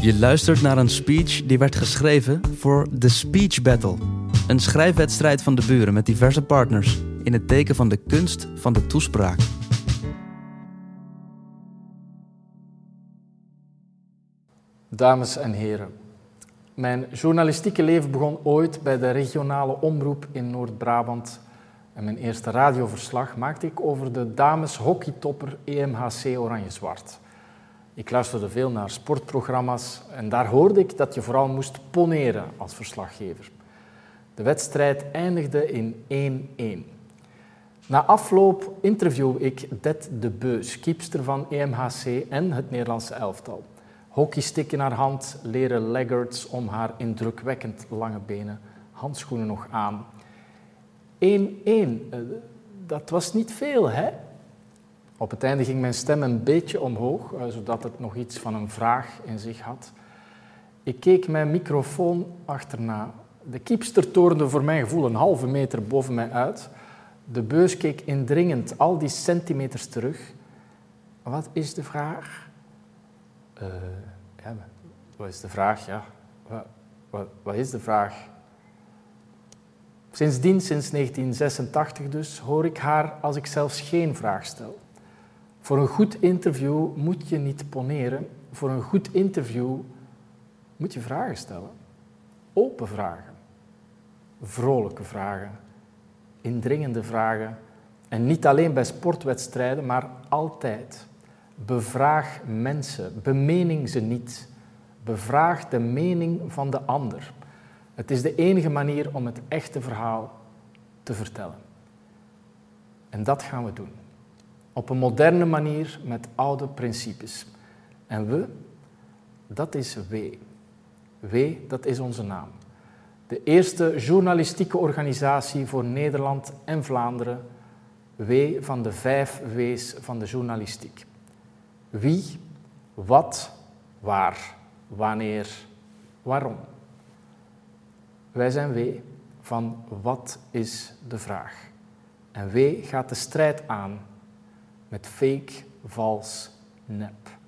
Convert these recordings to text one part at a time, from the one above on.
Je luistert naar een speech die werd geschreven voor The Speech Battle. Een schrijfwedstrijd van de buren met diverse partners in het teken van de kunst van de toespraak. Dames en heren, mijn journalistieke leven begon ooit bij de regionale omroep in Noord-Brabant. En mijn eerste radioverslag maakte ik over de dames hockeytopper EMHC Oranje-Zwart. Ik luisterde veel naar sportprogramma's en daar hoorde ik dat je vooral moest poneren als verslaggever. De wedstrijd eindigde in 1-1. Na afloop interview ik Det de Beus, kiepster van EMHC en het Nederlandse elftal. Hockeystick in haar hand, leren laggards om haar indrukwekkend lange benen, handschoenen nog aan. 1-1, eh, dat was niet veel, hè? Op het einde ging mijn stem een beetje omhoog, eh, zodat het nog iets van een vraag in zich had. Ik keek mijn microfoon achterna. De kiepster toorde voor mijn gevoel een halve meter boven mij uit. De beus keek indringend al die centimeters terug. Wat is de vraag? Uh, ja, wat is de vraag? Ja, wat, wat, wat is de vraag? Sindsdien, sinds 1986 dus, hoor ik haar als ik zelfs geen vraag stel. Voor een goed interview moet je niet poneren. Voor een goed interview moet je vragen stellen. Open vragen. Vrolijke vragen. Indringende vragen. En niet alleen bij sportwedstrijden, maar altijd. Bevraag mensen. Bemening ze niet. Bevraag de mening van de ander. Het is de enige manier om het echte verhaal te vertellen. En dat gaan we doen. Op een moderne manier met oude principes. En we, dat is W. W, dat is onze naam. De eerste journalistieke organisatie voor Nederland en Vlaanderen. W van de vijf W's van de journalistiek. Wie, wat, waar, wanneer, waarom. Wij zijn W van wat is de vraag. En W gaat de strijd aan met fake, vals, nep.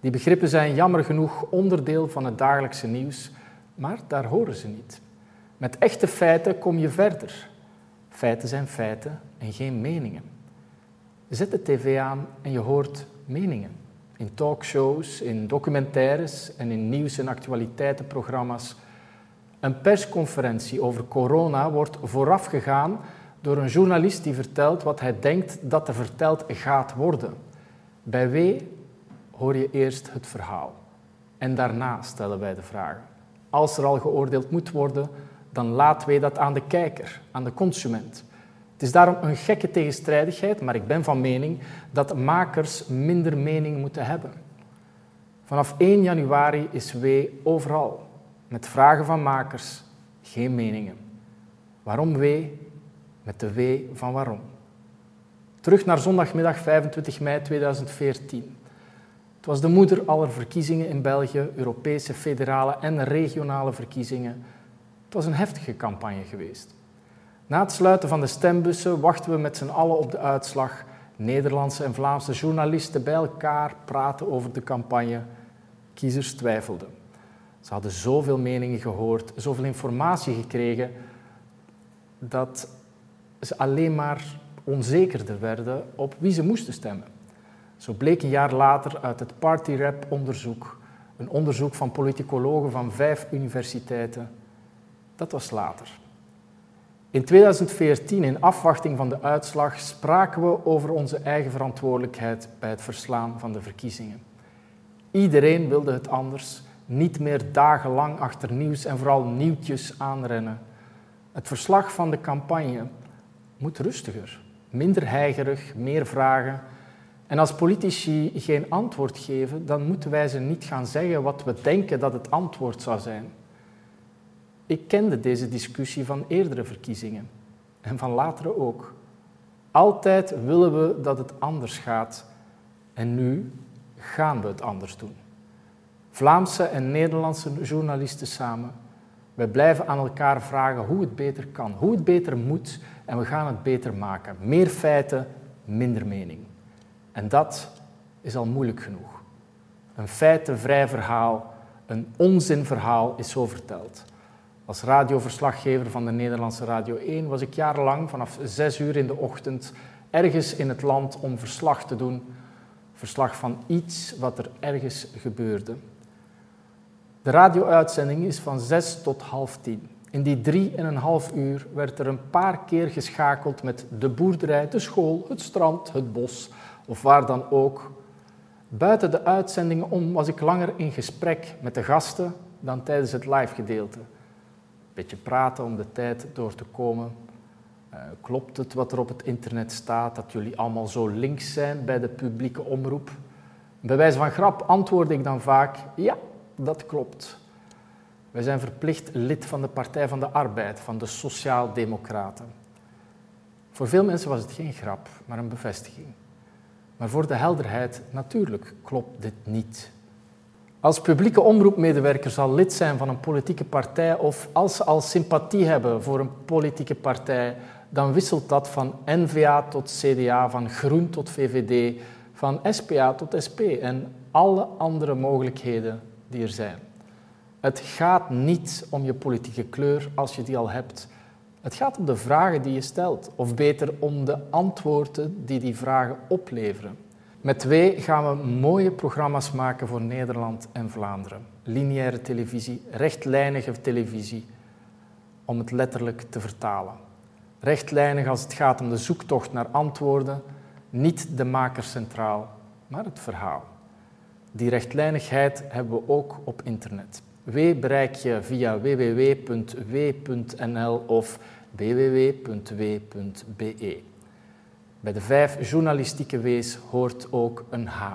Die begrippen zijn jammer genoeg onderdeel van het dagelijkse nieuws, maar daar horen ze niet. Met echte feiten kom je verder. Feiten zijn feiten en geen meningen. Zet de tv aan en je hoort meningen. In talkshows, in documentaires en in nieuws- en actualiteitenprogramma's. Een persconferentie over corona wordt voorafgegaan door een journalist die vertelt wat hij denkt dat er verteld gaat worden. Bij W hoor je eerst het verhaal en daarna stellen wij de vragen. Als er al geoordeeld moet worden, dan laten wij dat aan de kijker, aan de consument. Het is daarom een gekke tegenstrijdigheid, maar ik ben van mening dat makers minder mening moeten hebben. Vanaf 1 januari is W overal, met vragen van makers, geen meningen. Waarom W? Met de W van waarom. Terug naar zondagmiddag 25 mei 2014. Het was de moeder aller verkiezingen in België, Europese, federale en regionale verkiezingen. Het was een heftige campagne geweest. Na het sluiten van de stembussen wachten we met z'n allen op de uitslag. Nederlandse en Vlaamse journalisten bij elkaar praten over de campagne. Kiezers twijfelden. Ze hadden zoveel meningen gehoord, zoveel informatie gekregen, dat ze alleen maar onzekerder werden op wie ze moesten stemmen. Zo bleek een jaar later uit het Party Rap onderzoek, een onderzoek van politicologen van vijf universiteiten. Dat was later. In 2014, in afwachting van de uitslag, spraken we over onze eigen verantwoordelijkheid bij het verslaan van de verkiezingen. Iedereen wilde het anders, niet meer dagenlang achter nieuws en vooral nieuwtjes aanrennen. Het verslag van de campagne moet rustiger, minder heigerig, meer vragen. En als politici geen antwoord geven, dan moeten wij ze niet gaan zeggen wat we denken dat het antwoord zou zijn. Ik kende deze discussie van eerdere verkiezingen en van latere ook. Altijd willen we dat het anders gaat en nu gaan we het anders doen. Vlaamse en Nederlandse journalisten samen. Wij blijven aan elkaar vragen hoe het beter kan, hoe het beter moet en we gaan het beter maken. Meer feiten, minder mening. En dat is al moeilijk genoeg. een feitenvrij verhaal, een onzinverhaal is zo verteld. Als radioverslaggever van de Nederlandse Radio 1 was ik jarenlang vanaf zes uur in de ochtend ergens in het land om verslag te doen. Verslag van iets wat er ergens gebeurde. De radio-uitzending is van zes tot half tien. In die drie en een half uur werd er een paar keer geschakeld met de boerderij, de school, het strand, het bos of waar dan ook. Buiten de uitzendingen om was ik langer in gesprek met de gasten dan tijdens het live gedeelte. Beetje praten om de tijd door te komen. Uh, klopt het wat er op het internet staat, dat jullie allemaal zo links zijn bij de publieke omroep? Bij wijze van grap antwoordde ik dan vaak, ja, dat klopt. Wij zijn verplicht lid van de Partij van de Arbeid, van de Sociaal-Democraten. Voor veel mensen was het geen grap, maar een bevestiging. Maar voor de helderheid, natuurlijk klopt dit niet. Als publieke omroepmedewerker zal lid zijn van een politieke partij of als ze al sympathie hebben voor een politieke partij, dan wisselt dat van NVA tot CDA, van Groen tot VVD, van SPA tot SP en alle andere mogelijkheden die er zijn. Het gaat niet om je politieke kleur als je die al hebt. Het gaat om de vragen die je stelt, of beter om de antwoorden die die vragen opleveren. Met twee gaan we mooie programma's maken voor Nederland en Vlaanderen. Lineaire televisie, rechtlijnige televisie, om het letterlijk te vertalen. Rechtlijnig als het gaat om de zoektocht naar antwoorden, niet de maker centraal, maar het verhaal. Die rechtlijnigheid hebben we ook op internet. W bereik je via www.w.nl of www.w.be. Bij de vijf journalistieke W's hoort ook een H.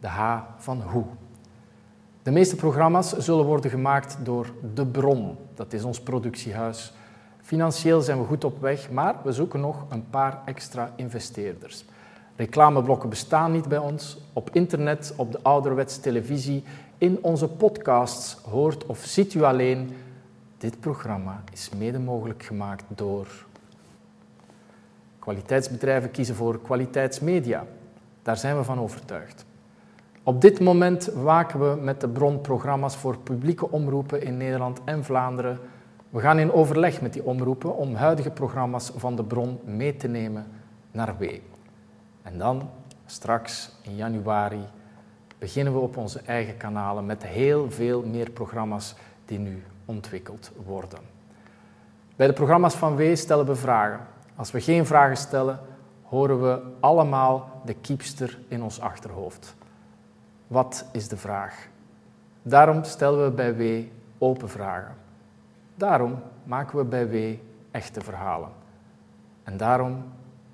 De H van hoe. De meeste programma's zullen worden gemaakt door De Bron. Dat is ons productiehuis. Financieel zijn we goed op weg, maar we zoeken nog een paar extra investeerders. Reclameblokken bestaan niet bij ons. Op internet, op de ouderwetse televisie, in onze podcasts hoort of ziet u alleen. Dit programma is mede mogelijk gemaakt door. Kwaliteitsbedrijven kiezen voor kwaliteitsmedia. Daar zijn we van overtuigd. Op dit moment waken we met de bronprogramma's voor publieke omroepen in Nederland en Vlaanderen. We gaan in overleg met die omroepen om huidige programma's van de bron mee te nemen naar W. En dan, straks in januari, beginnen we op onze eigen kanalen met heel veel meer programma's die nu ontwikkeld worden. Bij de programma's van W stellen we vragen. Als we geen vragen stellen, horen we allemaal de kiepster in ons achterhoofd. Wat is de vraag? Daarom stellen we bij W open vragen. Daarom maken we bij W echte verhalen. En daarom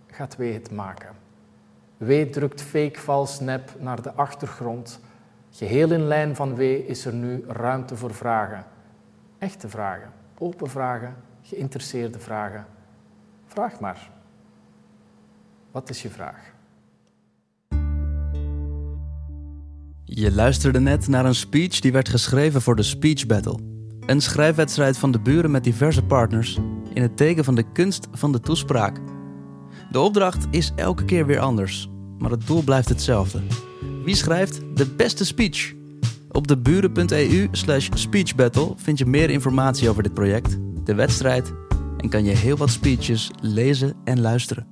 gaat W het maken. W drukt fake, vals, nep naar de achtergrond. Geheel in lijn van W is er nu ruimte voor vragen. Echte vragen, open vragen, geïnteresseerde vragen. Vraag maar. Wat is je vraag? Je luisterde net naar een speech die werd geschreven voor de Speech Battle. Een schrijfwedstrijd van de buren met diverse partners in het teken van de kunst van de toespraak. De opdracht is elke keer weer anders, maar het doel blijft hetzelfde. Wie schrijft de beste speech? Op de buren.eu slash speechbattle vind je meer informatie over dit project, de wedstrijd en kan je heel wat speeches lezen en luisteren.